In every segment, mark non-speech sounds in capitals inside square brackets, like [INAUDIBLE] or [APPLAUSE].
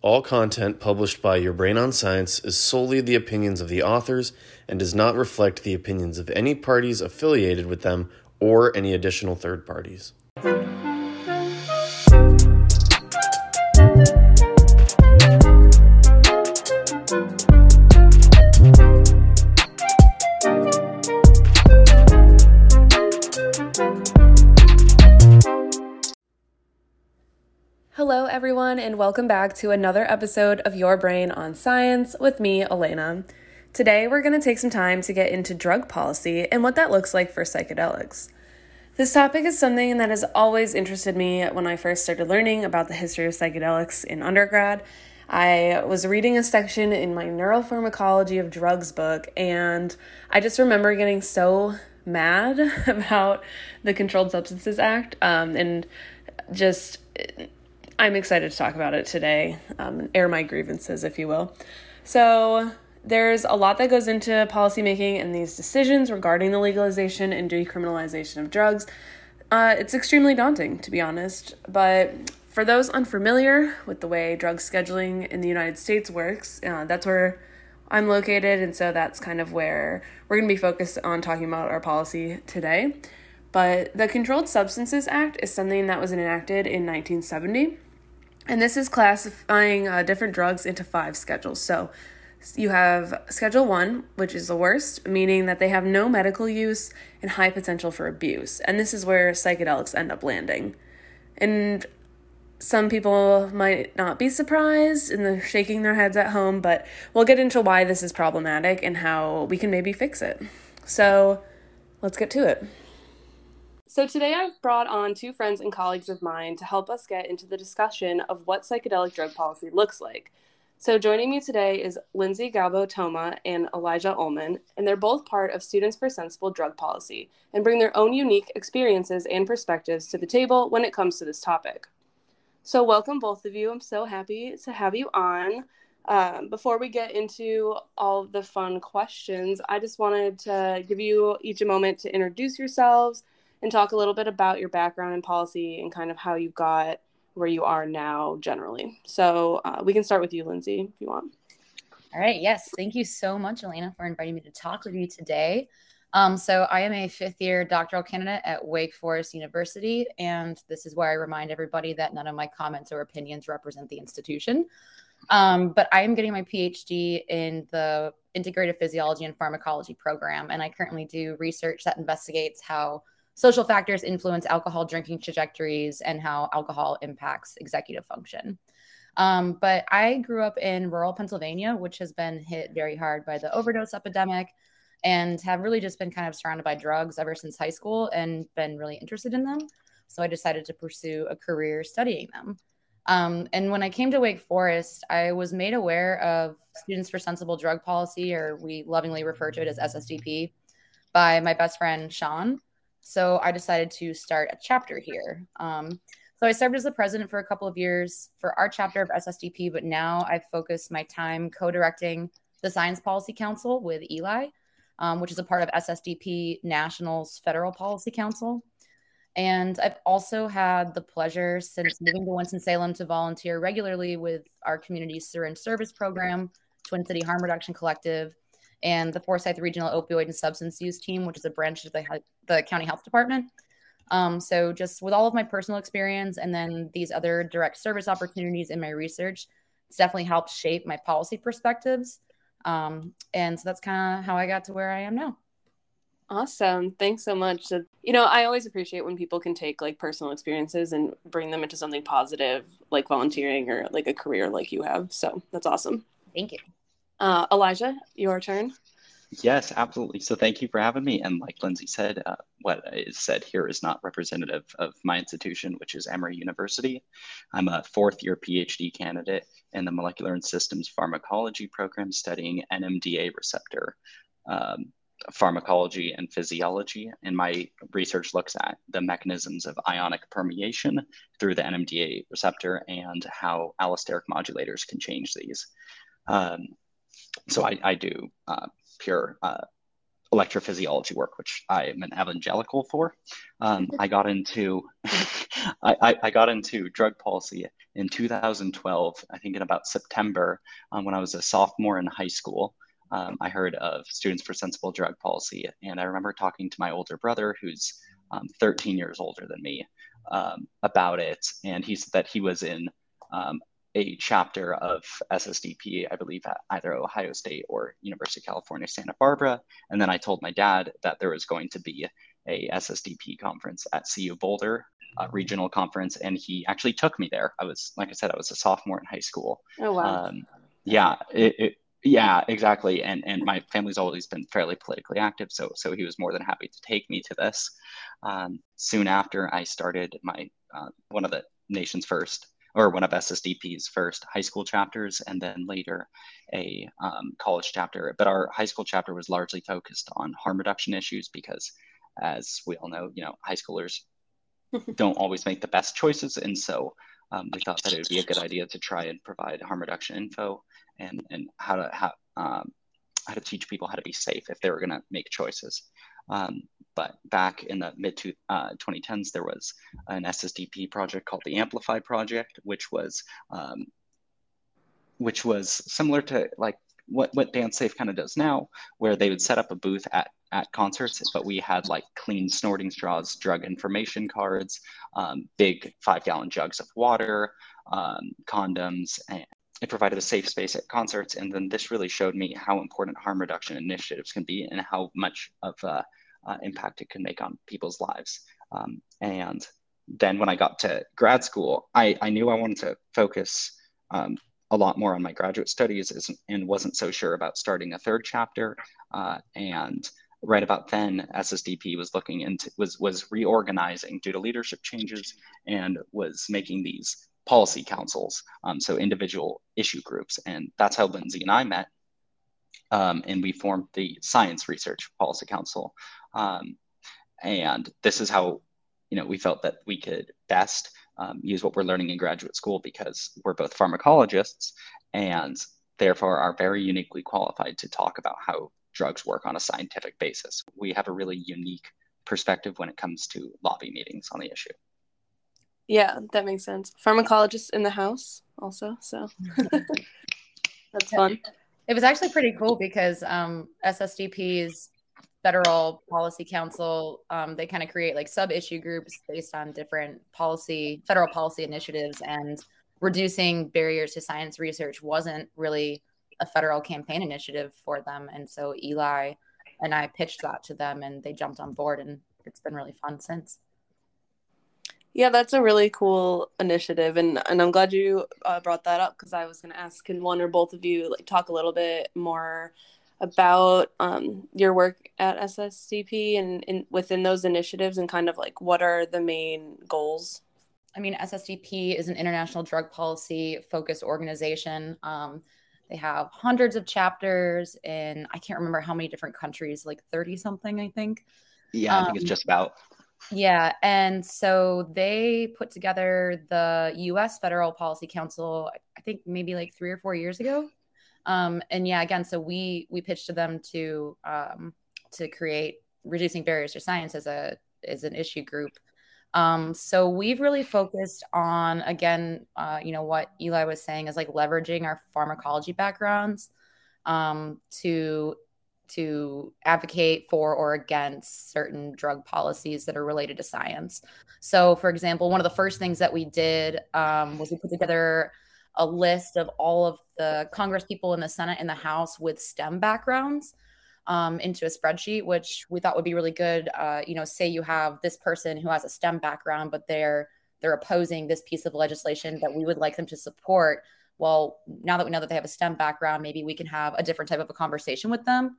All content published by Your Brain on Science is solely the opinions of the authors and does not reflect the opinions of any parties affiliated with them or any additional third parties. Welcome back to another episode of Your Brain on Science with me, Alaina. Today, we're going to take some time to get into drug policy and what that looks like for psychedelics. This topic is something that has always interested me when I first started learning about the history of psychedelics in undergrad. I was reading a section in my neuropharmacology of drugs book, and I just remember getting so mad [LAUGHS] about the Controlled Substances Act um, and just I'm excited to talk about it today, um, air my grievances, if you will. So, there's a lot that goes into policymaking and these decisions regarding the legalization and decriminalization of drugs. Uh, it's extremely daunting, to be honest, but for those unfamiliar with the way drug scheduling in the United States works, uh, that's where I'm located, and so that's kind of where we're going to be focused on talking about our policy today. But the Controlled Substances Act is something that was enacted in 1970 and this is classifying uh, different drugs into five schedules. So you have Schedule 1, which is the worst, meaning that they have no medical use and high potential for abuse. And this is where psychedelics end up landing. And some people might not be surprised and they're shaking their heads at home, but we'll get into why this is problematic and how we can maybe fix it. So let's get to it. So today I've brought on two friends and colleagues of mine to help us get into the discussion of what psychedelic drug policy looks like. So joining me today is Lindsey Galbo-Thomma and Elijah Ullman, and they're both part of Students for Sensible Drug Policy and bring their own unique experiences and perspectives to the table when it comes to this topic. So welcome both of you. I'm so happy to have you on. Um, before we get into all the fun questions, I just wanted to give you each a moment to introduce yourselves and talk a little bit about your background in policy and kind of how you got where you are now generally. So uh, we can start with you, Lindsey, if you want. All right. Yes. Thank you so much, Alaina, for inviting me to talk with you today. Um, so I am a fifth year doctoral candidate at Wake Forest University, and this is where I remind everybody that none of my comments or opinions represent the institution. Um, but I am getting my PhD in the Integrative Physiology and Pharmacology program, and I currently do research that investigates how social factors influence alcohol drinking trajectories and how alcohol impacts executive function. Um, but I grew up in rural Pennsylvania, which has been hit very hard by the overdose epidemic and have really just been kind of surrounded by drugs ever since high school and been really interested in them. So I decided to pursue a career studying them. Um, and when I came to Wake Forest, I was made aware of Students for Sensible Drug Policy, or we lovingly refer to it as SSDP, by my best friend Sean. So I decided to start a chapter here. Um, so I served as the president for a couple of years for our chapter of SSDP, but now I've focused my time co-directing the Science Policy Council with Eli, um, which is a part of SSDP National's Federal Policy Council. And I've also had the pleasure since moving to Winston-Salem to volunteer regularly with our community's syringe service program, Twin City Harm Reduction Collective, and the Forsyth Regional Opioid and Substance Use Team, which is a branch of the, the county health department. Um, so, just with all of my personal experience and then these other direct service opportunities in my research, it's definitely helped shape my policy perspectives. Um, and so that's kind of how I got to where I am now. Awesome. Thanks so much. You know, I always appreciate when people can take like personal experiences and bring them into something positive, like volunteering or like a career like you have. So that's awesome. Thank you. Uh, Elijah, your turn. Yes, absolutely. So thank you for having me. And like Lindsey said, uh, what is said here is not representative of my institution, which is Emory University. I'm a fourth year PhD candidate in the Molecular and Systems Pharmacology program studying NMDA receptor um, pharmacology and physiology. And my research looks at the mechanisms of ionic permeation through the NMDA receptor and how allosteric modulators can change these. Um, so I, I do uh, pure uh, electrophysiology work, which I am an evangelical for. Um, I got into [LAUGHS] I, I, got into drug policy in 2012. I think in about September um, when I was a sophomore in high school. Um, I heard of Students for Sensible Drug Policy, and I remember talking to my older brother, who's um, 13 years older than me, um, about it, and he said that he was in um, a chapter of SSDP, I believe at either Ohio State or University of California, Santa Barbara. And then I told my dad that there was going to be a SSDP conference at CU Boulder, a regional conference, and he actually took me there. I was, like I said, I was a sophomore in high school. Oh wow! Um, yeah, it, it, yeah, exactly. And and my family's always been fairly politically active, so so he was more than happy to take me to this. Um, soon after, I started my uh, one of the nation's first or one of SSDP's first high school chapters, and then later a um, college chapter. But our high school chapter was largely focused on harm reduction issues because, as we all know, you know, high schoolers [LAUGHS] don't always make the best choices, and so um, we thought that it would be a good idea to try and provide harm reduction info and and how to how um, how to teach people how to be safe if they were going to make choices. Um, but back in the mid to, uh, 2010s, there was an SSDP project called the Amplify project, which was um, which was similar to like what what DanceSafe kind of does now, where they would set up a booth at at concerts, but we had like clean snorting straws, drug information cards, um, big five gallon jugs of water, um, condoms, and it provided a safe space at concerts. And then this really showed me how important harm reduction initiatives can be and how much of uh, uh, impact it can make on people's lives. Um, and then when I got to grad school, I, I knew I wanted to focus um, a lot more on my graduate studies and wasn't so sure about starting a third chapter. Uh, and right about then, SSDP was looking into was was reorganizing due to leadership changes and was making these policy councils, um, so individual issue groups, and that's how Lindsey and I met. Um, and we formed the Science Research Policy Council, um, and this is how, you know, we felt that we could best um, use what we're learning in graduate school because we're both pharmacologists and therefore are very uniquely qualified to talk about how drugs work on a scientific basis. We have a really unique perspective when it comes to lobby meetings on the issue. Yeah, that makes sense. Pharmacologists in the house also, so [LAUGHS] that's fun. It was actually pretty cool because um, SSDP's federal policy council um, they kind of create like sub issue groups based on different policy federal policy initiatives and reducing barriers to science research wasn't really a federal campaign initiative for them. And so eli and i pitched that to them and they jumped on board and it's been really fun since yeah that's a really cool initiative and and i'm glad you uh, brought that up because i was going to ask can one or both of you like talk a little bit more about um, your work at SSDP and in, within those initiatives and kind of like what are the main goals? I mean, SSDP is an international drug policy focused organization. Um, they have hundreds of chapters in, I can't remember how many different countries, like 30 something, I think. Yeah, I think it's um, just about. Yeah. And so they put together the US Federal Policy Council, I think maybe like three or four years ago. Um, and yeah, again, so we we pitched to them to um, to create reducing barriers to science as a as an issue group. Um, so we've really focused on again, uh, you know, what Eli was saying is like leveraging our pharmacology backgrounds um, to to advocate for or against certain drug policies that are related to science. So, for example, one of the first things that we did um, was we put together a list of all of the Congress people in the Senate and the House with STEM backgrounds um, into a spreadsheet, which we thought would be really good. Uh, you know, say you have this person who has a STEM background, but they're they're opposing this piece of legislation that we would like them to support. Well, now that we know that they have a STEM background, maybe we can have a different type of a conversation with them.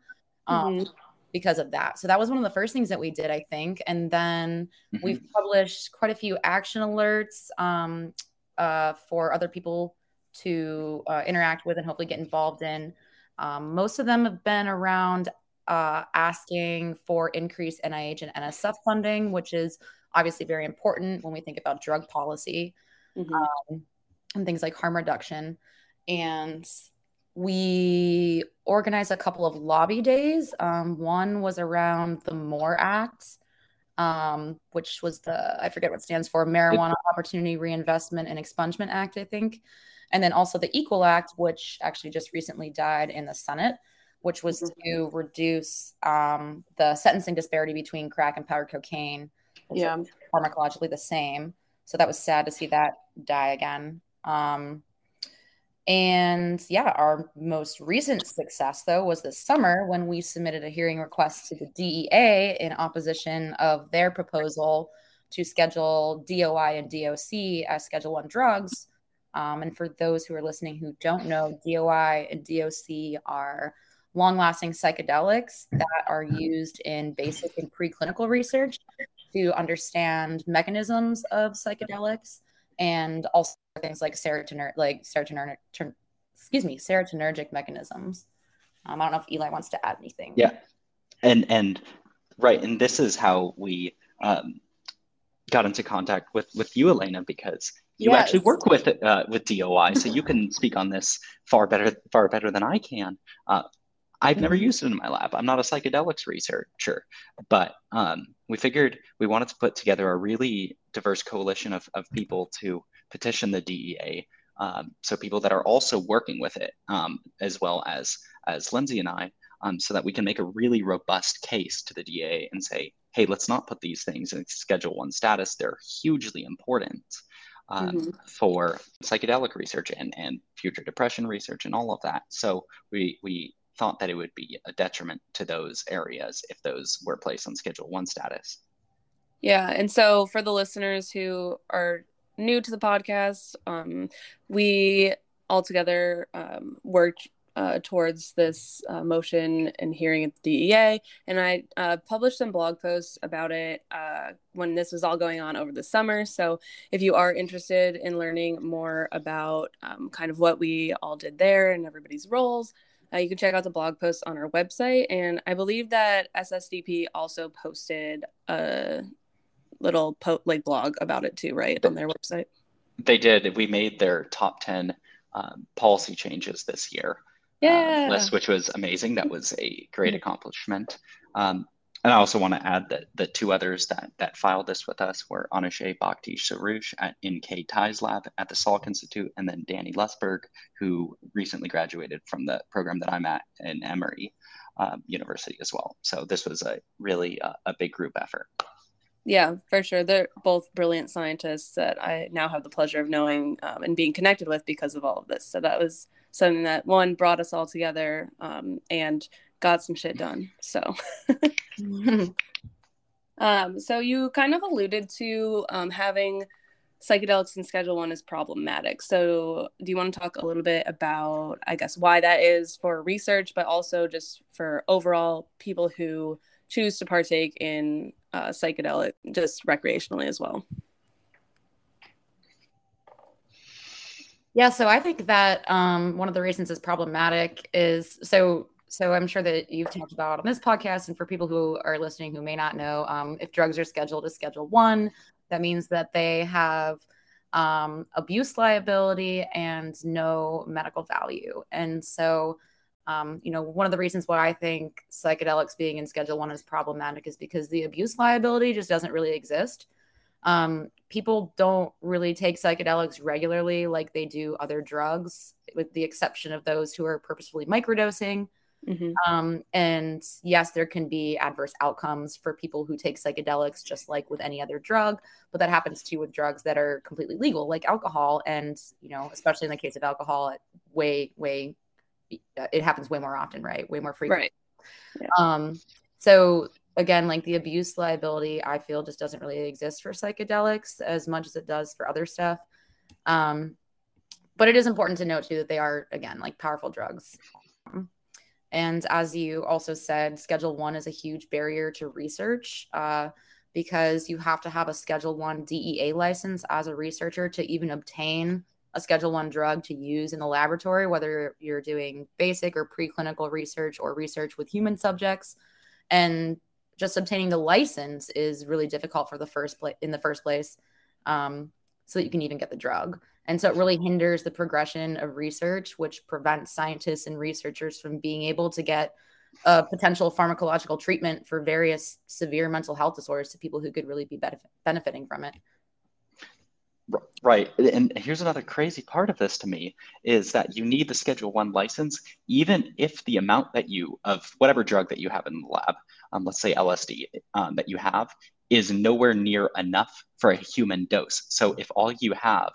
Um, mm-hmm because of that. So that was one of the first things that we did, I think. And then mm-hmm. we've published quite a few action alerts um, uh, for other people to uh, interact with and hopefully get involved in. Um, most of them have been around uh, asking for increased NIH and NSF funding, which is obviously very important when we think about drug policy mm-hmm. um, and things like harm reduction. And we organized a couple of lobby days. Um, one was around the MORE Act, um, which was the, I forget what stands for, Marijuana Opportunity Reinvestment and Expungement Act, I think. And then also the Equal Act, which actually just recently died in the Senate, which was mm-hmm. to reduce um, the sentencing disparity between crack and powdered cocaine. Yeah. Pharmacologically the same. So that was sad to see that die again. Um, and yeah, our most recent success, though, was this summer when we submitted a hearing request to the DEA in opposition of their proposal to schedule DOI and DOC as Schedule One drugs. Um, and for those who are listening who don't know, DOI and DOC are long-lasting psychedelics that are used in basic and preclinical research to understand mechanisms of psychedelics and also things like serotonin, like serotonin, excuse me, serotonergic mechanisms. Um, I don't know if Eli wants to add anything. Yeah, and and right, and this is how we um, got into contact with with you, Alaina, because you yes. actually work with uh, with DOI, so you can [LAUGHS] speak on this far better far better than I can. Uh, I've never used it in my lab. I'm not a psychedelics researcher, but um, we figured we wanted to put together a really diverse coalition of, of people to petition the DEA. Um, so people that are also working with it, um, as well as as Lindsey and I, um, so that we can make a really robust case to the DEA and say, hey, let's not put these things in Schedule One status. They're hugely important. Um, mm-hmm. for psychedelic research and, and future depression research and all of that. So we we thought that it would be a detriment to those areas if those were placed on Schedule One status. Yeah, and so for the listeners who are new to the podcast, um, we all together um, worked uh, towards this uh, motion and hearing at the DEA. And I uh, published some blog posts about it uh, when this was all going on over the summer. So if you are interested in learning more about um, kind of what we all did there and everybody's roles, uh, you can check out the blog posts on our website. And I believe that SSDP also posted a little po- like blog about it too, right, on their website. They did. We made their top 10 um, policy changes this year. Uh, yeah. Uh, list, which was amazing. That was a great accomplishment. Um, and I also want to add that the two others that, that filed this with us were Anushay Bhakti Sarush at NK Ties Lab at the Salk Institute, and then Danny Lusberg, who recently graduated from the program that I'm at in Emory um, University as well. So this was a really uh, a big group effort. Yeah, for sure. They're both brilliant scientists that I now have the pleasure of knowing um, and being connected with because of all of this. So that was something that one brought us all together um, and got some shit done. So, [LAUGHS] [LAUGHS] um, so you kind of alluded to um, having psychedelics in Schedule One is problematic. So, do you want to talk a little bit about, I guess, why that is for research, but also just for overall people who choose to partake in uh, psychedelic just recreationally as well? Yeah, so I think that um, one of the reasons it's problematic is so so I'm sure that you've talked about on this podcast, and for people who are listening who may not know, um, if drugs are scheduled as Schedule One, that means that they have um, abuse liability and no medical value. And so, um, you know, one of the reasons why I think psychedelics being in Schedule One is problematic is because the abuse liability just doesn't really exist. Um, people don't really take psychedelics regularly like they do other drugs, with the exception of those who are purposefully microdosing. Mm-hmm. Um, and yes, there can be adverse outcomes for people who take psychedelics, just like with any other drug. But that happens too with drugs that are completely legal, like alcohol. And you know, especially in the case of alcohol, way, way, it happens way more often, right? Way more frequently. Right. Yeah. Um, so again, like the abuse liability, I feel just doesn't really exist for psychedelics as much as it does for other stuff. Um, but it is important to note too that they are again like powerful drugs. And as you also said, Schedule One is a huge barrier to research uh, because you have to have a Schedule One DEA license as a researcher to even obtain a Schedule One drug to use in the laboratory, whether you're doing basic or preclinical research or research with human subjects. And just obtaining the license is really difficult for the first place in the first place, um, so that you can even get the drug. And so it really hinders the progression of research, which prevents scientists and researchers from being able to get a potential pharmacological treatment for various severe mental health disorders to people who could really be benefit- benefiting from it. Right. And here's another crazy part of this to me is that you need the Schedule One license, even if the amount that you of whatever drug that you have in the lab, um, let's say LSD, um, that you have is nowhere near enough for a human dose. So if all you have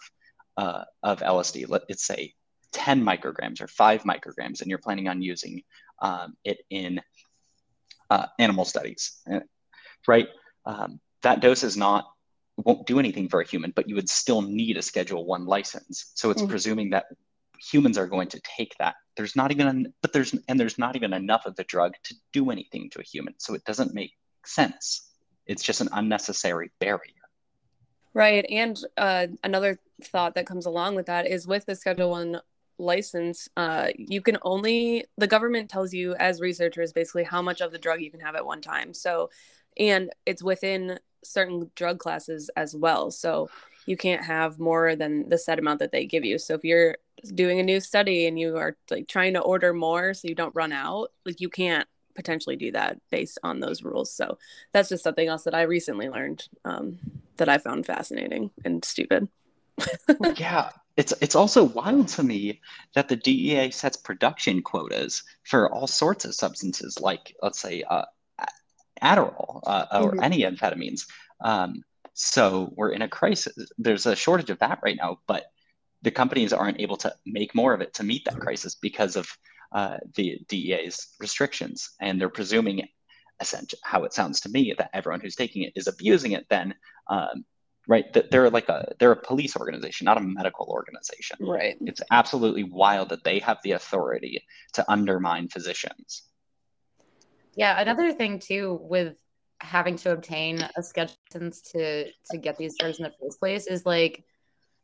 uh, of LSD, let's say 10 micrograms or five micrograms, and you're planning on using um, it in uh, animal studies, uh, right? Um, that dose is not won't do anything for a human, but you would still need a Schedule One license. So it's mm. presuming that humans are going to take that. There's not even, but there's and there's not even enough of the drug to do anything to a human. So it doesn't make sense. It's just an unnecessary barrier. Right, and uh, another thought that comes along with that is with the Schedule One license, uh, you can only the government tells you as researchers basically how much of the drug you can have at one time. So, and it's within certain drug classes as well. So you can't have more than the set amount that they give you. So if you're doing a new study and you are like trying to order more so you don't run out, like you can't potentially do that based on those rules. So that's just something else that I recently learned um, that I found fascinating and stupid. yeah, it's it's also wild to me that the DEA sets production quotas for all sorts of substances, like let's say uh, Adderall uh, or mm-hmm. any amphetamines. Um, so we're in a crisis. There's a shortage of that right now, but the companies aren't able to make more of it to meet that crisis because of uh, the DEA's restrictions, and they're presuming, essentially, how it sounds to me, that everyone who's taking it is abusing it. Then, um, right? That they're like a they're a police organization, not a medical organization. Right. It's absolutely wild that they have the authority to undermine physicians. Yeah, another thing too with having to obtain a schedule to to get these drugs in the first place is like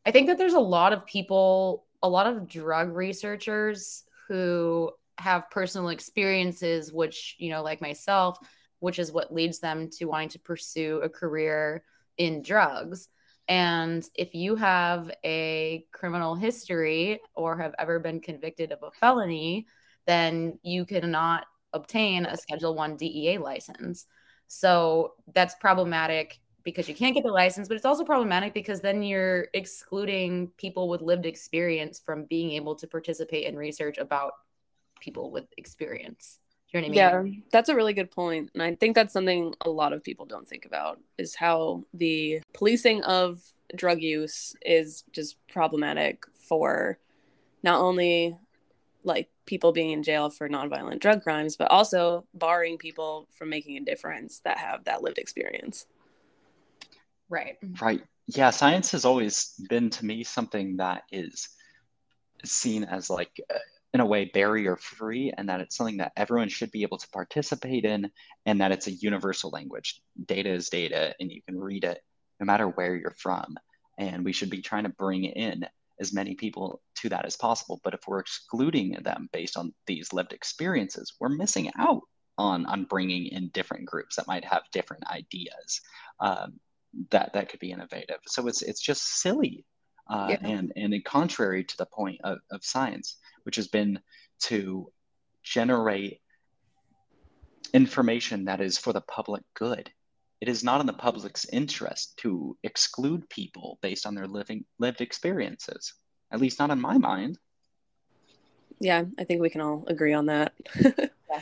I think that there's a lot of people, a lot of drug researchers who have personal experiences which, you know, like myself, which is what leads them to wanting to pursue a career in drugs. And if you have a criminal history or have ever been convicted of a felony, then you cannot obtain a Schedule One DEA license. So that's problematic because you can't get the license, but it's also problematic because then you're excluding people with lived experience from being able to participate in research about people with experience. You know what I mean? Yeah, that's a really good point. And I think that's something a lot of people don't think about is how the policing of drug use is just problematic for not only like people being in jail for nonviolent drug crimes, but also barring people from making a difference that have that lived experience. Right. Right. Yeah, science has always been to me something that is seen as like uh, in a way barrier free and that it's something that everyone should be able to participate in and that it's a universal language. Data is data and you can read it no matter where you're from. And we should be trying to bring in as many people to that as possible. But if we're excluding them based on these lived experiences, we're missing out on on bringing in different groups that might have different ideas um, that that could be innovative. So it's it's just silly uh, yeah. and and contrary to the point of, of science, which has been to generate information that is for the public good it is not in the public's interest to exclude people based on their living lived experiences. At least not in my mind. Yeah, I think we can all agree on that. [LAUGHS] yeah.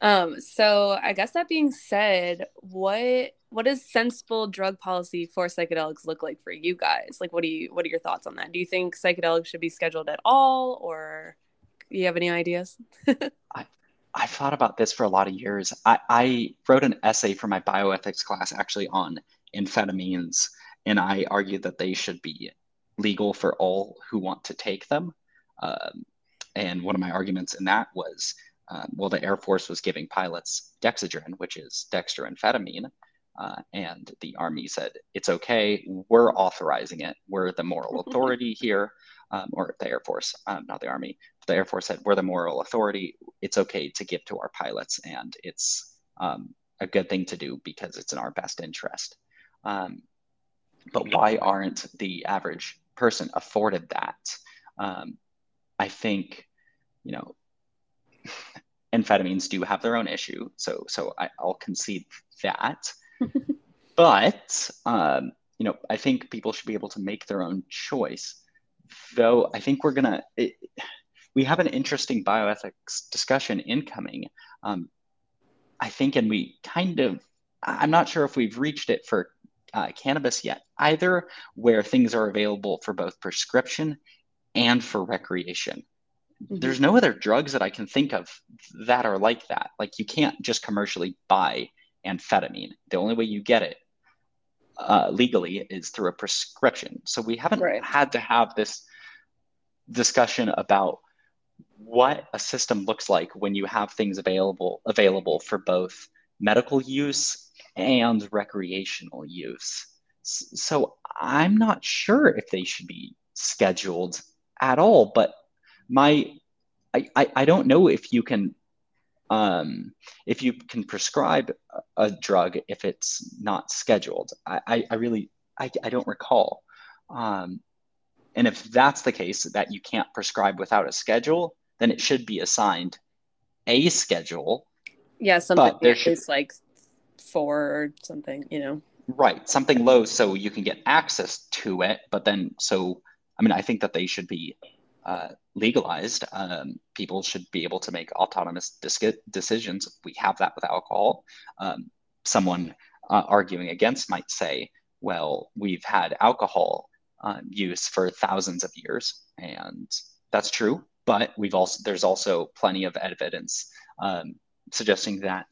Um, so I guess that being said, what what does sensible drug policy for psychedelics look like for you guys? Like what do you what are your thoughts on that? Do you think psychedelics should be scheduled at all or do you have any ideas? [LAUGHS] I, I've thought about this for a lot of years. I, I wrote an essay for my bioethics class actually on amphetamines, and I argued that they should be legal for all who want to take them. Um, and one of my arguments in that was, uh, well, the Air Force was giving pilots dexedrine, which is dextroamphetamine, uh, and the Army said it's okay. We're authorizing it. We're the moral [LAUGHS] authority here, um, or the Air Force, um, not the Army the Air Force said, we're the moral authority. It's okay to give to our pilots, and it's um, a good thing to do because it's in our best interest. Um, but why aren't the average person afforded that. Um, I think, you know, amphetamines do have their own issue, so so I, will concede that. [LAUGHS] but um, you know, I think people should be able to make their own choice. Though I think we're gonna. It, we have an interesting bioethics discussion incoming. Um, I think, and we kind of, I'm not sure if we've reached it for uh, cannabis yet either, where things are available for both prescription and for recreation. Mm-hmm. There's no other drugs that I can think of that are like that. Like you can't just commercially buy amphetamine. The only way you get it uh, legally is through a prescription. So we haven't right. had to have this discussion about what a system looks like when you have things available available for both medical use and recreational use. So I'm not sure if they should be scheduled at all, but my I, I, I don't know if you can um, if you can prescribe a drug if it's not scheduled. I, I, I really I, I don't recall. Um, and if that's the case that you can't prescribe without a schedule, then it should be assigned a schedule. Yeah, something there should, like four or something, you know. Right, something low so you can get access to it, but then so I mean I think that they should be uh, legalized. Um, people should be able to make autonomous dis- decisions. We have that with alcohol. Um, someone uh, arguing against might say, well, we've had alcohol uh, use for thousands of years, and that's true but we've also there's also plenty of evidence um, suggesting that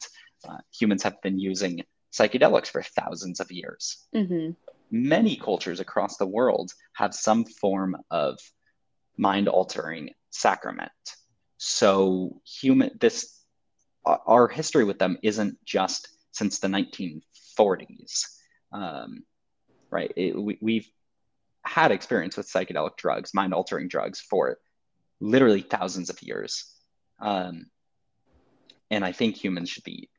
uh, humans have been using psychedelics for thousands of years. Mm-hmm. Many cultures across the world have some form of mind altering sacrament. So human this our history with them isn't just since the 1940s, um, right? It, we, we've had experience with psychedelic drugs, mind altering drugs for literally thousands of years. Um, and I think humans should be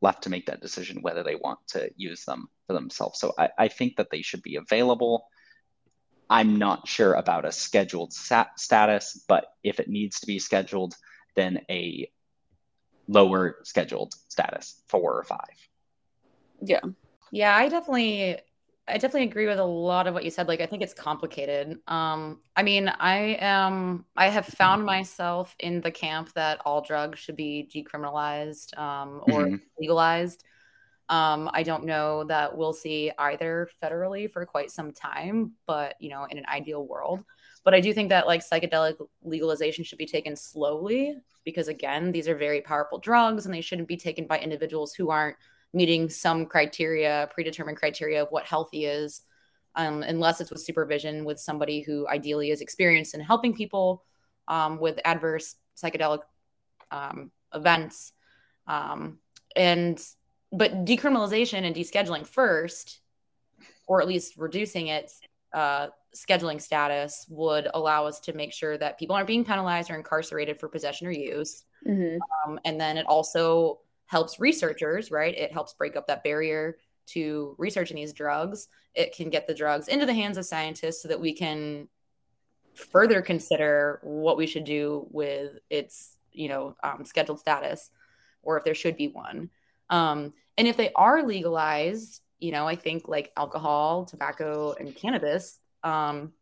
left to make that decision whether they want to use them for themselves. So I, I think that they should be available. I'm not sure about a scheduled sat- status, but if it needs to be scheduled, then a lower scheduled status, four or five. Yeah. Yeah, I definitely I definitely agree with a lot of what you said. Like, I think it's complicated. Um, I mean, I am, I have found myself in the camp that all drugs should be decriminalized um, or mm-hmm. legalized. Um, I don't know that we'll see either federally for quite some time, but you know, in an ideal world. But I do think that like psychedelic legalization should be taken slowly because again, these are very powerful drugs and they shouldn't be taken by individuals who aren't meeting some criteria, predetermined criteria of what healthy is, um, unless it's with supervision with somebody who ideally is experienced in helping people um, with adverse psychedelic um, events. Um, and but decriminalization and descheduling first, or at least reducing its uh, scheduling status, would allow us to make sure that people aren't being penalized or incarcerated for possession or use. Mm-hmm. Um, and then it also helps researchers, right? It helps break up that barrier to researching these drugs. It can get the drugs into the hands of scientists so that we can further consider what we should do with its, you know, um, scheduled status, or if there should be one. Um, and if they are legalized, you know, I think like alcohol, tobacco, and cannabis, um,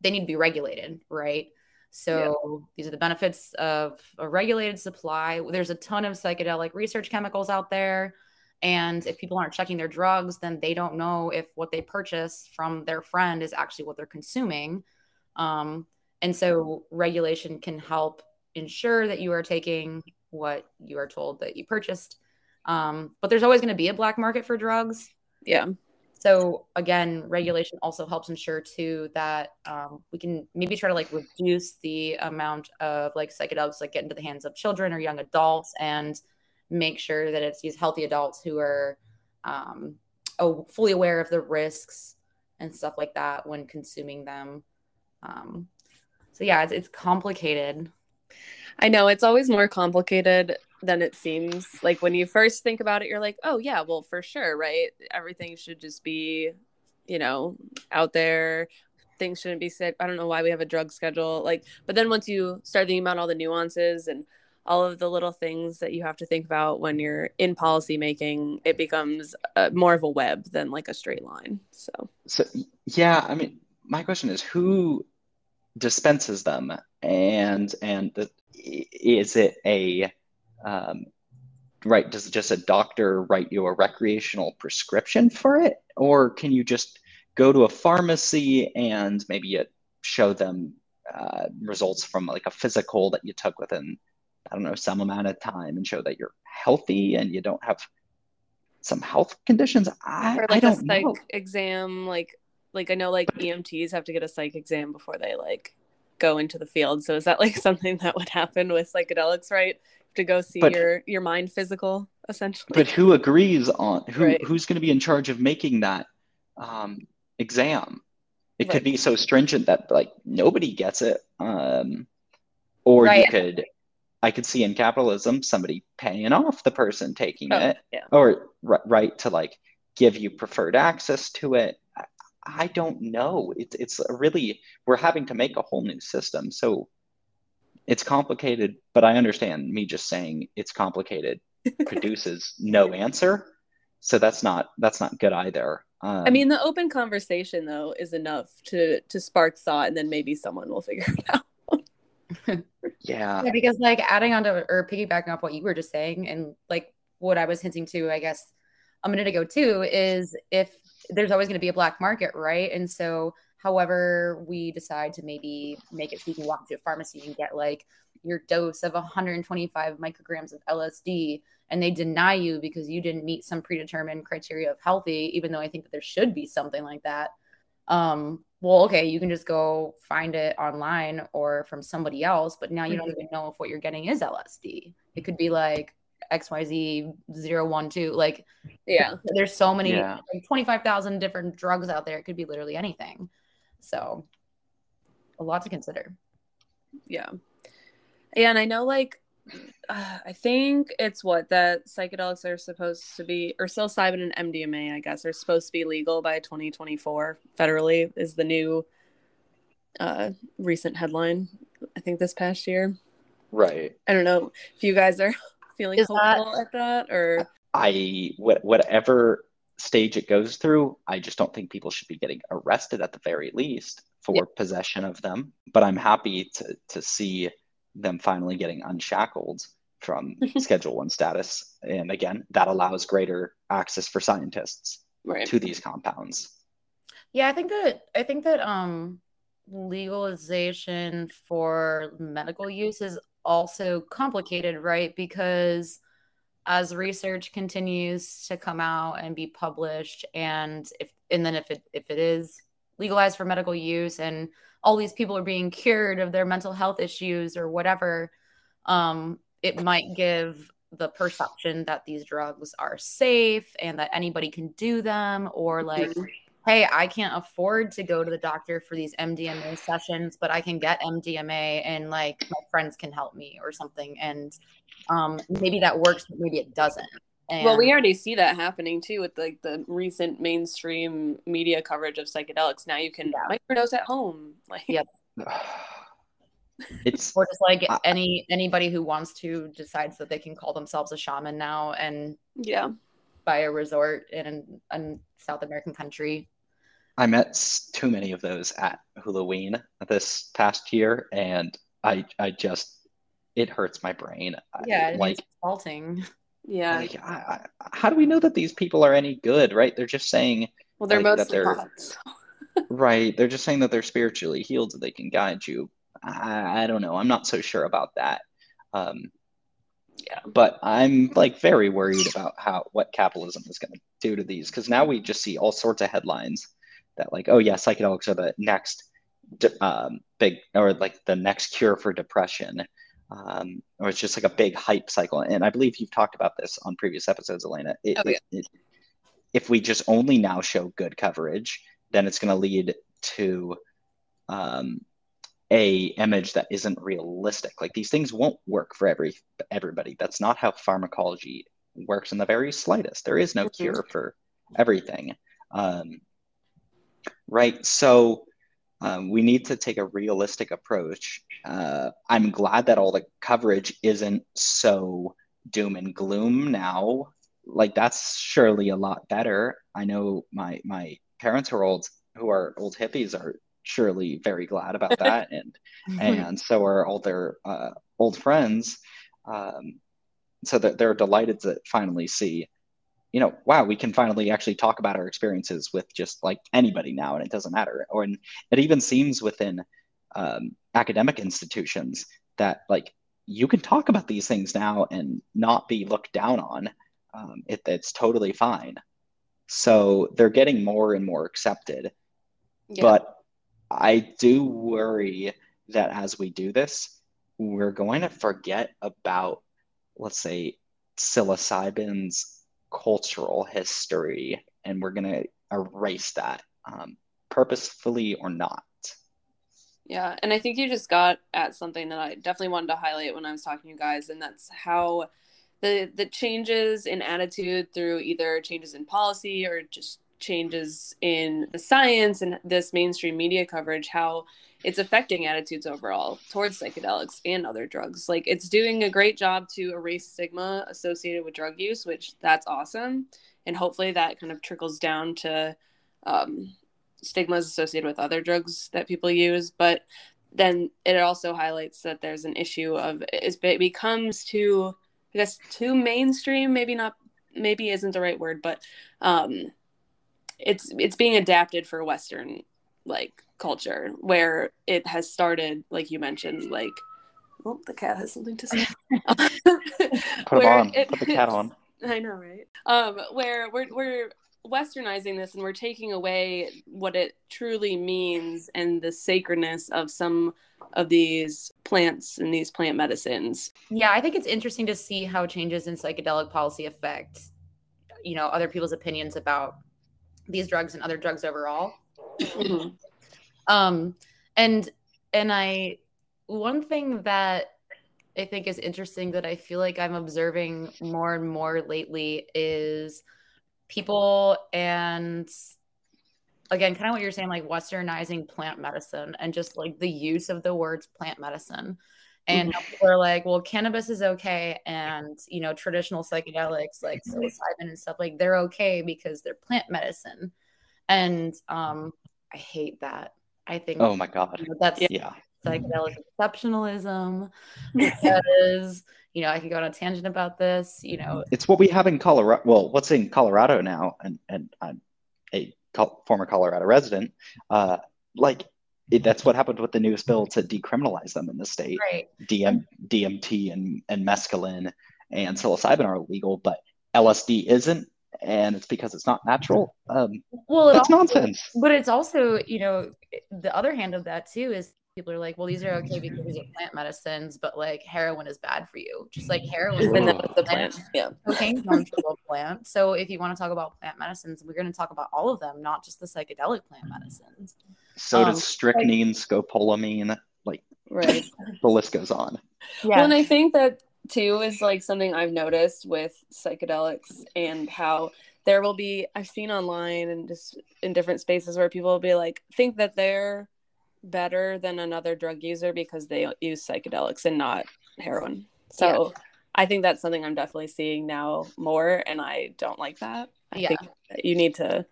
they need to be regulated, right? So yeah. these are the benefits of a regulated supply. There's a ton of psychedelic research chemicals out there. And if people aren't checking their drugs, then they don't know if what they purchase from their friend is actually what they're consuming. Um, and so regulation can help ensure that you are taking what you are told that you purchased. Um, but there's always going to be a black market for drugs. Yeah. So again, regulation also helps ensure too that um, we can maybe try to like reduce the amount of like psychedelics like get into the hands of children or young adults and make sure that it's these healthy adults who are um, oh, fully aware of the risks and stuff like that when consuming them. Um, so yeah, it's, it's complicated. I know it's always more complicated than it seems. Like when you first think about it, you're like, oh yeah, well for sure, right? Everything should just be, you know, out there. things shouldn't be sick. I don't know why we have a drug schedule. Like, but then once you start thinking about all the nuances and all of the little things that you have to think about when you're in policy making, it becomes a, more of a web than like a straight line. So, so yeah, I mean, my question is who dispenses them, and and the, is it a um, right? Does just a doctor write you a recreational prescription for it, or can you just go to a pharmacy and maybe you show them uh, results from like a physical that you took within I don't know some amount of time and show that you're healthy and you don't have some health conditions. I, or like I a don't psych know. exam, like like I know like EMTs have to get a psych exam before they like go into the field. So is that like [LAUGHS] something that would happen with psychedelics, right? To go see But- your your mind physical, essentially. But who agrees on who Right. who's going to be in charge of making that um, exam? It could be so stringent that like nobody gets it. Um, or you could, I could see in capitalism somebody paying off the person taking Oh, it, yeah. or r- right to like give you preferred access to it. I, I don't know. It's it's really we're having to make a whole new system, so it's complicated. But I understand me just saying it's complicated [LAUGHS] produces no answer, so that's not that's not good either. Um, I mean, the open conversation though is enough to to spark thought, and then maybe someone will figure it out. [LAUGHS] yeah, Yeah, because like adding on to or piggybacking off what you were just saying, and like what I was hinting to, I guess a minute ago too, is if there's always going to be a black market, right? And so, however, we decide to maybe make it so you can walk to a pharmacy and get like your dose of 125 micrograms of LSD, and they deny you because you didn't meet some predetermined criteria of healthy, even though I think that there should be something like that. Um, well, okay, you can just go find it online or from somebody else, but now you don't even know if what you're getting is LSD. It could be like XYZ 012. Like, Yeah, there's so many, Yeah. like 25,000 different drugs out there. It could be literally anything. So, a lot to consider. yeah, and I know like. Uh, I think it's what that psychedelics are supposed to be, or psilocybin and MDMA, I guess, are supposed to be legal by 2024 federally. Is the new uh, recent headline? I think this past year. right. I don't know if you guys are feeling Is that- at that, or I whatever stage it goes through, I just don't think people should be getting arrested at the very least for Yeah. possession of them. But I'm happy to to see them finally getting unshackled from [LAUGHS] Schedule One status, and again, that allows greater access for scientists right? to these compounds. Yeah, I think that I think that um legalization for medical use is also complicated, right? Because as research continues to come out and be published and if and then if it if it is legalized for medical use and all these people are being cured of their mental health issues or whatever, um, it might give the perception that these drugs are safe and that anybody can do them or like Mhm. Hey, I can't afford to go to the doctor for these MDMA sessions, but I can get MDMA and like my friends can help me or something. And um, maybe that works, but maybe it doesn't. And Well, we already see that happening too with like the recent mainstream media coverage of psychedelics. Now you can Yeah. microdose at home. [LAUGHS] Like, Yep. It's or just like I- any anybody who wants to decides that they can call themselves a shaman now and yeah, buy a resort in a South American country. I met too many of those at Halloween this past year, and I I just it hurts my brain. I- Yeah, it like is insulting. yeah. like I, I, how do we know that these people are any good? Right? They're just saying well, they're like, mostly they're- bots. [LAUGHS] right. They're just saying that they're spiritually healed, so they can guide you. I, I don't know. I'm not so sure about that. Um, Yeah. but I'm like very worried about how what capitalism is going to do to these because now we just see all sorts of headlines that like, oh yeah, psychedelics are the next um, big or like the next cure for depression. Um, or it's just like a big hype cycle. And I believe you've talked about this on previous episodes, Alaina. It- Oh, yeah. it- it- if we just only now show good coverage, then it's going to lead to um, a image that isn't realistic. Like these things won't work for every everybody. That's not how pharmacology works in the very slightest. There is no Mhm. cure for everything. Um, right. So Um, we need to take a realistic approach. Uh, I'm glad that all the coverage isn't so doom and gloom now. Like that's surely a lot better. I know my my parents who are old who are old hippies are surely very glad about [LAUGHS] that, and and so are all their uh, old friends. Um, so that they're delighted to finally see you know, wow, we can finally actually talk about our experiences with just like anybody now, and it doesn't matter. Or and it even seems within um, academic institutions that like you can talk about these things now and not be looked down on. Um, it, it's totally fine. So they're getting more and more accepted. Yeah. But I do worry that as we do this, we're going to forget about, let's say, psilocybin's cultural history, and we're going to erase that um, purposefully or not. Yeah, and I think you just got at something that I definitely wanted to highlight when I was talking to you guys, and that's how the the changes in attitude through either changes in policy or just changes in the science and this mainstream media coverage, how it's affecting attitudes overall towards psychedelics and other drugs. Like it's doing a great job to erase stigma associated with drug use, which that's awesome. And hopefully that kind of trickles down to um, stigmas associated with other drugs that people use. But then it also highlights that there's an issue of it becomes too, I guess, too mainstream. Maybe not, maybe isn't the right word, but um, it's it's being adapted for Western like culture where it has started, like you mentioned, like oh, the cat has something to say. [LAUGHS] [LAUGHS] Put it on. It, Put the cat on. [LAUGHS] I know, right? Um, where we're we're westernizing this and we're taking away what it truly means and the sacredness of some of these plants and these plant medicines. Yeah, I think it's interesting to see how changes in psychedelic policy affect, you know, other people's opinions about these drugs and other drugs overall. Mm-hmm. Um, and and I one thing that I think is interesting that I feel like I'm observing more and more lately is people and again, kind of what you're saying, like westernizing plant medicine and just like the use of the words plant medicine. And mm-hmm. people are like, well, cannabis is okay. And, you know, traditional psychedelics like psilocybin and stuff, like they're okay because they're plant medicine. And um, I hate that. I think. Oh my god. You know, that's yeah. Psychedelic exceptionalism [LAUGHS] because you know I could go on a tangent about this. You know, it's what we have in Colorado. Well, what's in Colorado now, and and I'm a former Colorado resident. Uh, like it, that's what happened with the newest bill to decriminalize them in the state. Right. DM, DMT and and mescaline and psilocybin are illegal, but LSD isn't and it's because it's not natural. Um, well, it's also, nonsense. But it's also, you know, the other hand of that too is people are like, well, these are okay because these are plant medicines, but like heroin is bad for you. Just like heroin is the plant. Yeah. Cocaine's a plant. So if you want to talk about plant medicines, we're going to talk about all of them, not just the psychedelic plant medicines. So um, does strychnine, like, scopolamine, like right. the list goes on. Yeah. Well, and I think that too is like something I've noticed with psychedelics and how there will be I've seen online and just in different spaces where people will be like think that they're better than another drug user because they use psychedelics and not heroin. So yeah. I think that's something I'm definitely seeing now more and I don't like that. I yeah. think you need to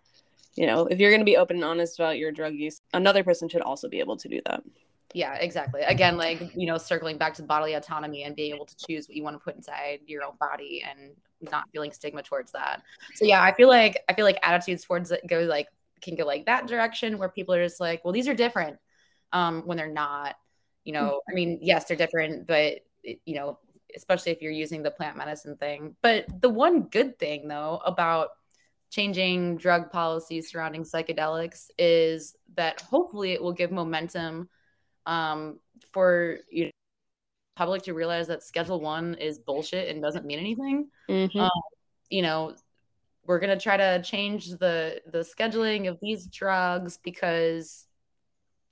you know, if you're going to be open and honest about your drug use, another person should also be able to do that. Yeah, exactly. Again, like, you know, circling back to bodily autonomy and being able to choose what you want to put inside your own body and not feeling stigma towards that. So yeah, I feel like I feel like attitudes towards it go like can go like that direction where people are just like, well, these are different. Um, when they're not, you know, I mean, yes, they're different, but you know, especially if you're using the plant medicine thing. But the one good thing though about changing drug policies surrounding psychedelics is that hopefully it will give momentum um, for you know, public to realize that Schedule One is bullshit and doesn't mean anything. Mm-hmm. Um, you know, we're gonna try to change the the scheduling of these drugs because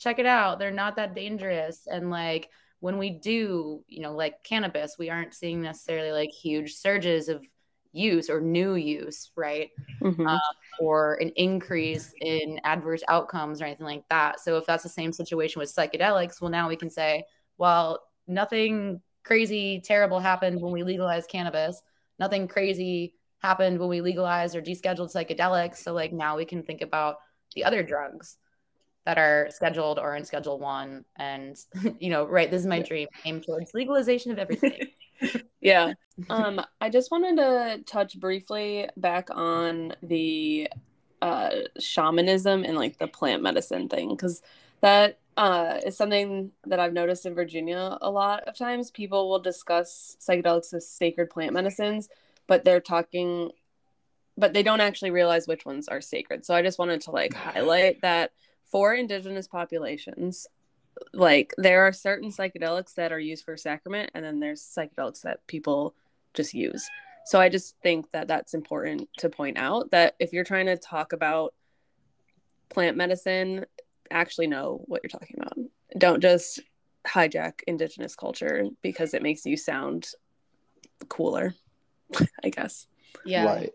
check it out, they're not that dangerous. And like when we do, you know, like cannabis, we aren't seeing necessarily like huge surges of use or new use, right? Mm-hmm. Um, or an increase in adverse outcomes or anything like that. So if that's the same situation with psychedelics, well, now we can say, well, nothing crazy, terrible happened when we legalized cannabis. Nothing crazy happened when we legalized or descheduled psychedelics. So like now we can think about the other drugs that are scheduled or in schedule one and [LAUGHS] you know right this is my dream aim towards legalization of everything [LAUGHS] yeah. [LAUGHS] Um i just wanted to touch briefly back on the uh shamanism and like the plant medicine thing because that uh is something that i've noticed in virginia a lot of times. People will discuss psychedelics as sacred plant medicines but they're talking but they don't actually realize which ones are sacred. So i just wanted to like highlight that for indigenous populations like there are certain psychedelics that are used for sacrament and then there's psychedelics that people just use. So i just think that that's important to point out that if you're trying to talk about plant medicine actually know what you're talking about. Don't just hijack indigenous culture because it makes you sound cooler [LAUGHS] i guess. Yeah. Right.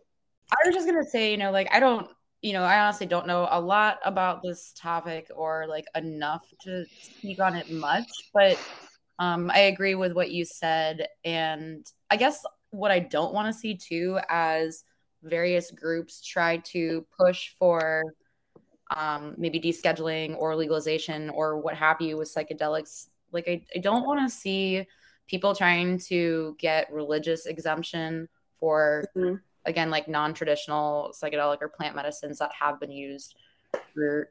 i was just gonna say you know like i don't you know, I honestly don't know a lot about this topic or like enough to speak on it much, but um, I agree with what you said. And I guess what I don't want to see too, as various groups try to push for um, maybe descheduling or legalization or what have you with psychedelics, like I, I don't want to see people trying to get religious exemption for mm-hmm again like non-traditional psychedelic or plant medicines that have been used for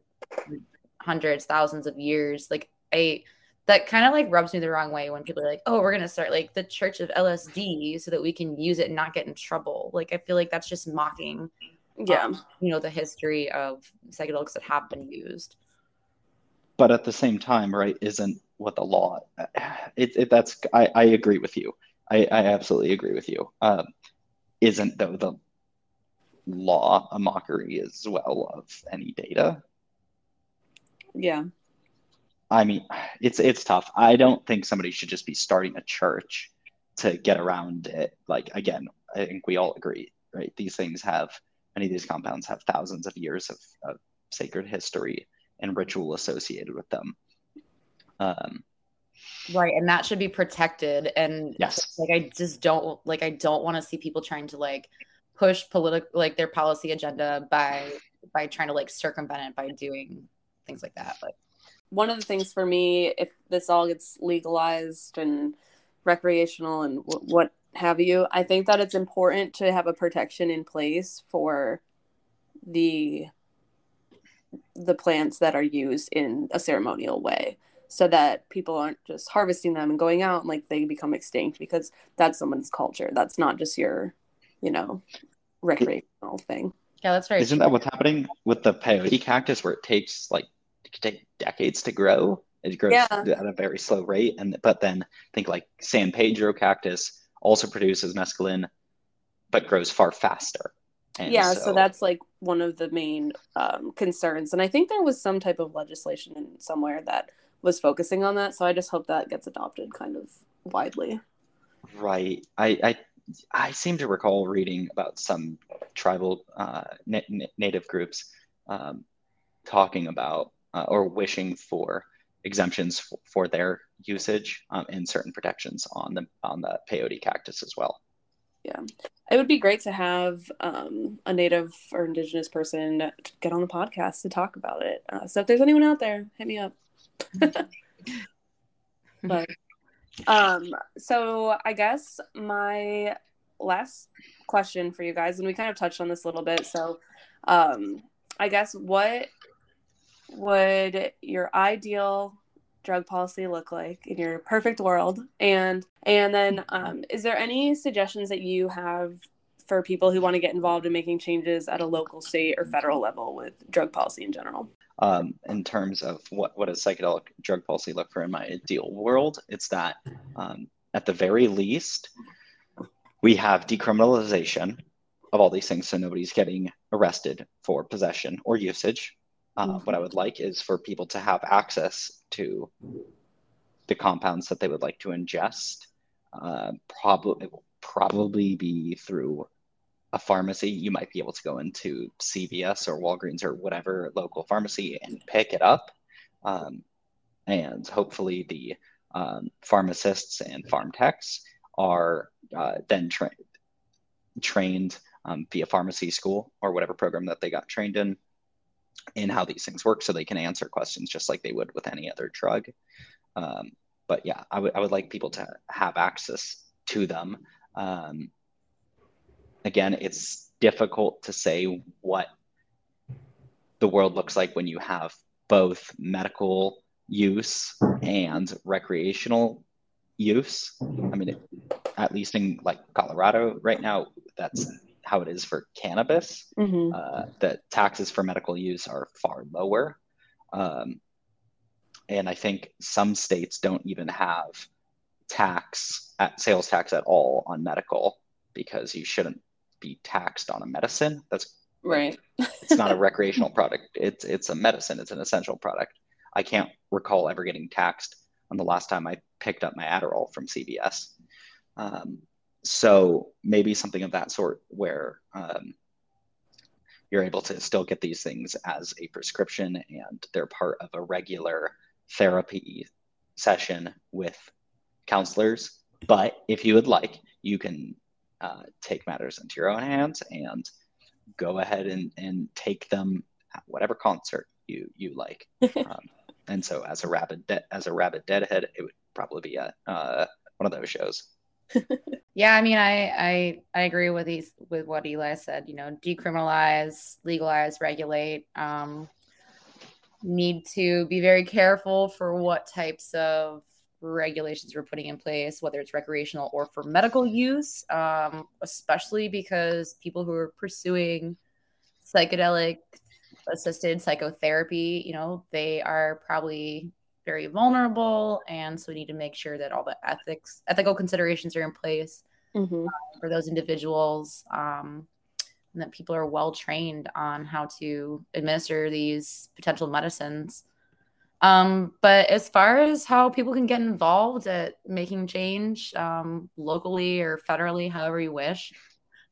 hundreds thousands of years like i that kind of like rubs me the wrong way when people are like oh we're going to start like the church of lsd so that we can use it and not get in trouble. Like i feel like that's just mocking yeah. um, you know the history of psychedelics that have been used. But at the same time right isn't what the law it, it that's I, I agree with you. I, I absolutely agree with you. Um, isn't though the law a mockery as well of any data. Yeah. I mean it's it's tough. I don't think somebody should just be starting a church to get around it. Like again i think we all agree right? These things have many of these compounds have thousands of years of, of sacred history and ritual associated with them. Um, right and that should be protected and yes. like i just don't like i don't want to see people trying to like push political like their policy agenda by by trying to like circumvent it by doing things like that but. One of the things for me if this all gets legalized and recreational and w- what have you i think that it's important to have a protection in place for the the plants that are used in a ceremonial way so that people aren't just harvesting them and going out and like they become extinct because that's someone's culture. That's not just your, you know, recreational thing. Yeah, that's right. Isn't that what's happening with the peyote cactus where it takes like it could take decades to grow? It grows yeah. at a very slow rate. And but then think like San Pedro cactus also produces mescaline, but grows far faster. And yeah, so, so, that's like one of the main um, concerns. And I think there was some type of legislation in somewhere that was focusing on that. So I just hope that gets adopted kind of widely. Right. I I, I seem to recall reading about some tribal uh, na- native groups um, talking about uh, or wishing for exemptions f- for their usage um, and certain protections on the on the peyote cactus as well. Yeah, it would be great to have um, a native or indigenous person get on the podcast to talk about it. Uh, so if there's anyone out there, hit me up. [LAUGHS] but um so i guess my last question for you guys and we kind of touched on this a little bit so um i guess what would your ideal drug policy look like in your perfect world? And and then um, is there any suggestions that you have for people who want to get involved in making changes at a local state or federal level with drug policy in general um, in terms of what, what does psychedelic drug policy look for in my ideal world, it's that um, at the very least, we have decriminalization of all these things so nobody's getting arrested for possession or usage. Uh, mm-hmm. What I would like is for people to have access to the compounds that they would like to ingest. Uh, probably, probably be through a pharmacy, you might be able to go into CVS or Walgreens or whatever local pharmacy and pick it up. Um, and hopefully, the um, pharmacists and pharm techs are uh, then tra- trained um, via pharmacy school or whatever program that they got trained in in how these things work so they can answer questions just like they would with any other drug. Um, but yeah, I would I would like people to have access to them. Um, again, it's difficult to say what the world looks like when you have both medical use and recreational use. I mean, at least in like Colorado right now, that's how it is for cannabis. Mm-hmm. Uh, the taxes for medical use are far lower. Um, and I think some states don't even have tax at sales tax at all on medical because you shouldn't be taxed on a medicine. That's right. it's not a [LAUGHS] recreational product. It's it's a medicine. It's an essential product. I can't recall ever getting taxed on the last time I picked up my Adderall from CVS. Um, so maybe something of that sort where um, you're able to still get these things as a prescription and they're part of a regular therapy session with counselors. But if you would like, you can uh, take matters into your own hands and go ahead and, and take them at whatever concert you you like. [LAUGHS] um, and so, as a rabid de- as a rabid deadhead, it would probably be a uh, one of those shows. [LAUGHS] yeah, I mean, I I I agree with these with what Eli said. You know, decriminalize, legalize, regulate. Um, need to be very careful for what types of regulations we're putting in place, whether it's recreational or for medical use, um, especially because people who are pursuing psychedelic assisted psychotherapy, you know, they are probably very vulnerable. And so we need to make sure that all the ethics, ethical considerations are in place mm-hmm. uh, for those individuals. Um, and that people are well trained on how to administer these potential medicines. Um, but as far as how people can get involved at making change um, locally or federally, however you wish,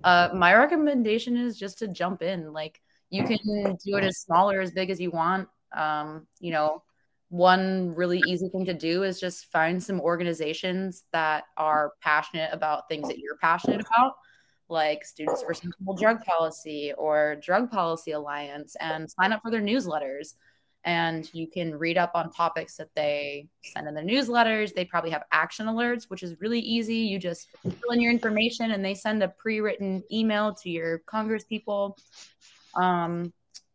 uh, my recommendation is just to jump in. Like you can do it as small or as big as you want. Um, you know, one really easy thing to do is just find some organizations that are passionate about things that you're passionate about like Students for Sensible Drug Policy or Drug Policy Alliance and sign up for their newsletters. And you can read up on topics that they send in their newsletters. They probably have action alerts, which is really easy. You just fill in your information and they send a pre written email to your Congress people. Um,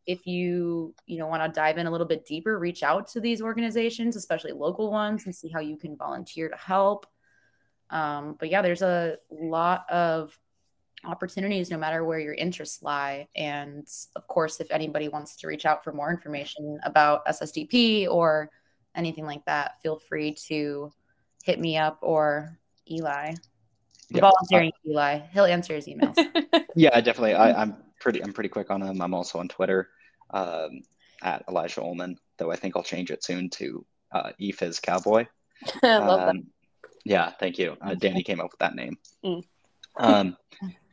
if you you know want to dive in a little bit deeper reach out to these organizations especially local ones and see how you can volunteer to help um, but yeah there's a lot of opportunities no matter where your interests lie. And of course, if anybody wants to reach out for more information about SSDP or anything like that, feel free to hit me up or Eli. Yeah. Volunteering uh, Eli. He'll answer his emails. [LAUGHS] yeah, definitely. I, am pretty I'm pretty quick on him. I'm also on Twitter um, at Elijah Ullman, though I think I'll change it soon to uh, EFIS Cowboy. [LAUGHS] I love um, that. Yeah, thank you. Uh, Danny came up with that name. Mm. Um, [LAUGHS]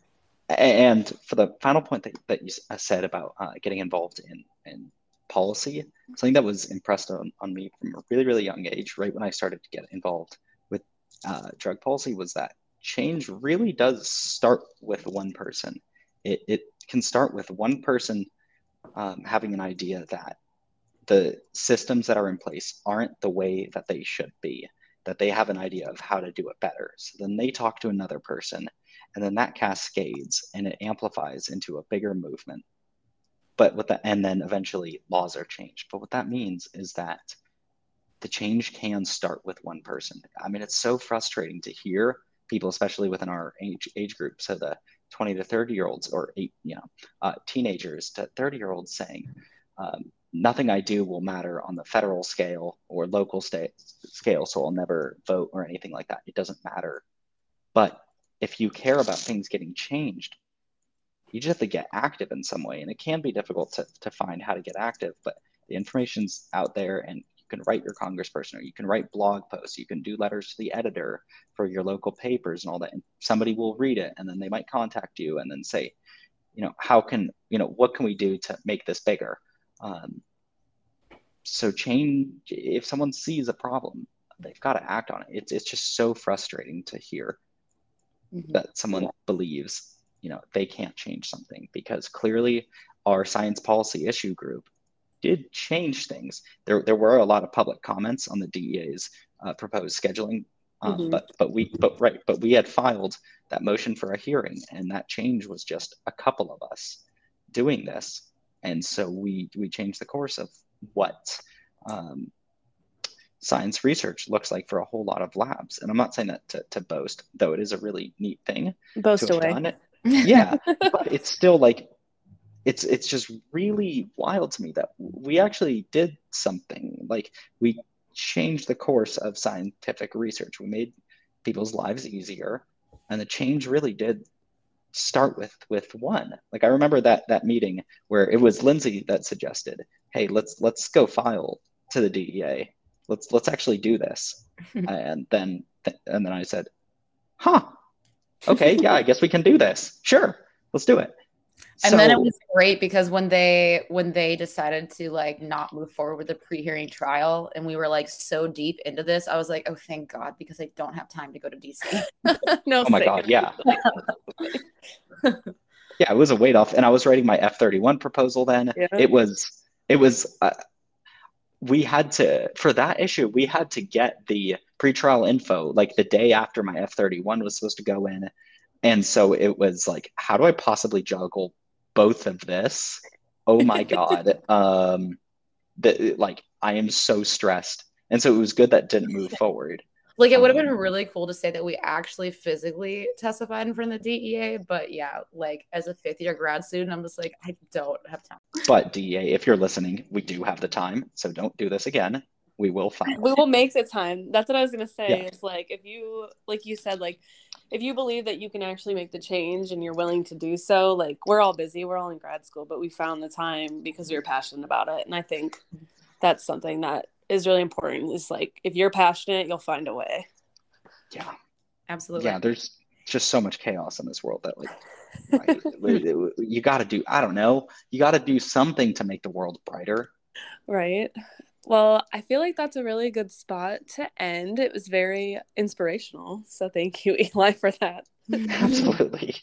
and for the final point that, that you uh, said about uh, getting involved in, in policy, something that was impressed on, on me from a really, really young age, right when I started to get involved with uh, drug policy, was that change really does start with one person. It, it can start with one person um, having an idea that the systems that are in place aren't the way that they should be, that they have an idea of how to do it better. So then they talk to another person and then that cascades and it amplifies into a bigger movement. But what the and then eventually laws are changed. But what that means is that the change can start with one person. I mean it's so frustrating to hear people especially within our age age group so the 20 to 30 year olds or eight you know uh, teenagers to 30 year olds saying um, nothing i do will matter on the federal scale or local state scale so i'll never vote or anything like that. It doesn't matter. But if you care about things getting changed, you just have to get active in some way. And it can be difficult to, to find how to get active, but the information's out there and you can write your congressperson or you can write blog posts. You can do letters to the editor for your local papers and all that. And somebody will read it and then they might contact you and then say you know how can you know what can we do to make this bigger? Um, so change if someone sees a problem they've got to act on it. It's, it's just so frustrating to hear mm-hmm. that someone yeah. believes you know they can't change something because clearly our science policy issue group did change things. There, there were a lot of public comments on the DEA's uh, proposed scheduling, um, mm-hmm. but but we but right but we had filed that motion for a hearing, and that change was just a couple of us doing this, and so we we changed the course of what um, science research looks like for a whole lot of labs. And I'm not saying that to, to boast, though it is a really neat thing. Boast away. [LAUGHS] Yeah, but it's still like it's it's just really wild to me that we actually did something like we changed the course of scientific research we made people's lives easier and the change really did start with with one like i remember that that meeting where it was Lindsey that suggested hey let's let's go file to the dea let's let's actually do this [LAUGHS] and then and then i said huh [LAUGHS] okay yeah i guess we can do this sure let's do it and so, then it was great because when they when they decided to like not move forward with the pre-hearing trial and we were like so deep into this, I was like, oh thank God, because I don't have time to go to DC. [LAUGHS] no, oh my. God, yeah. yeah, it was a weight off. And I was writing my F31 proposal then. Yeah. It was it was uh, we had to for that issue, we had to get the pretrial info like the day after my F31 was supposed to go in and so it was like, how do I possibly juggle both of this? Oh my [LAUGHS] God. um, that like I am so stressed. And so it was good that didn't move forward. Like it would have been um, really cool to say that we actually physically testified in front of the DEA, but yeah, like as a fifth year grad student, I'm just like, I don't have time. But DEA, if you're listening, we do have the time, so don't do this again. We will find. We will make the time. That's what I was gonna say. Yeah. Is like if you, like you said, like if you believe that you can actually make the change and you're willing to do so, like we're all busy, we're all in grad school, but we found the time because we are passionate about it. And I think that's something that is really important is like if you're passionate, you'll find a way. Yeah. Absolutely. Yeah, there's just so much chaos in this world that like right, you got to do I don't know, you got to do something to make the world brighter. Right. Well, I feel like that's a really good spot to end. It was very inspirational. So thank you, [LAUGHS] Eli, for that. [LAUGHS] Absolutely.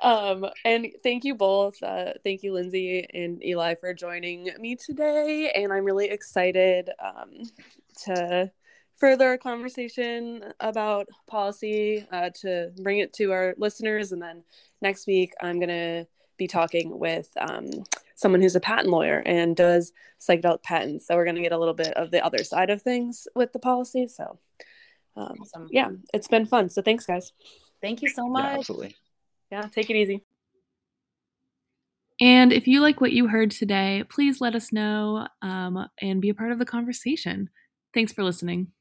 um, and thank you both. Uh, thank you, Lindsey and Eli, for joining me today. And I'm really excited um, to further our conversation about policy, uh, to bring it to our listeners. And then next week, I'm going to be talking with um, someone who's a patent lawyer and does psychedelic patents. So we're going to get a little bit of the other side of things with the policy. So, um, awesome. yeah, it's been fun. So thanks, guys. Thank you so much. Yeah, absolutely. Yeah, take it easy. And if you like what you heard today, please let us know um, and be a part of the conversation. Thanks for listening.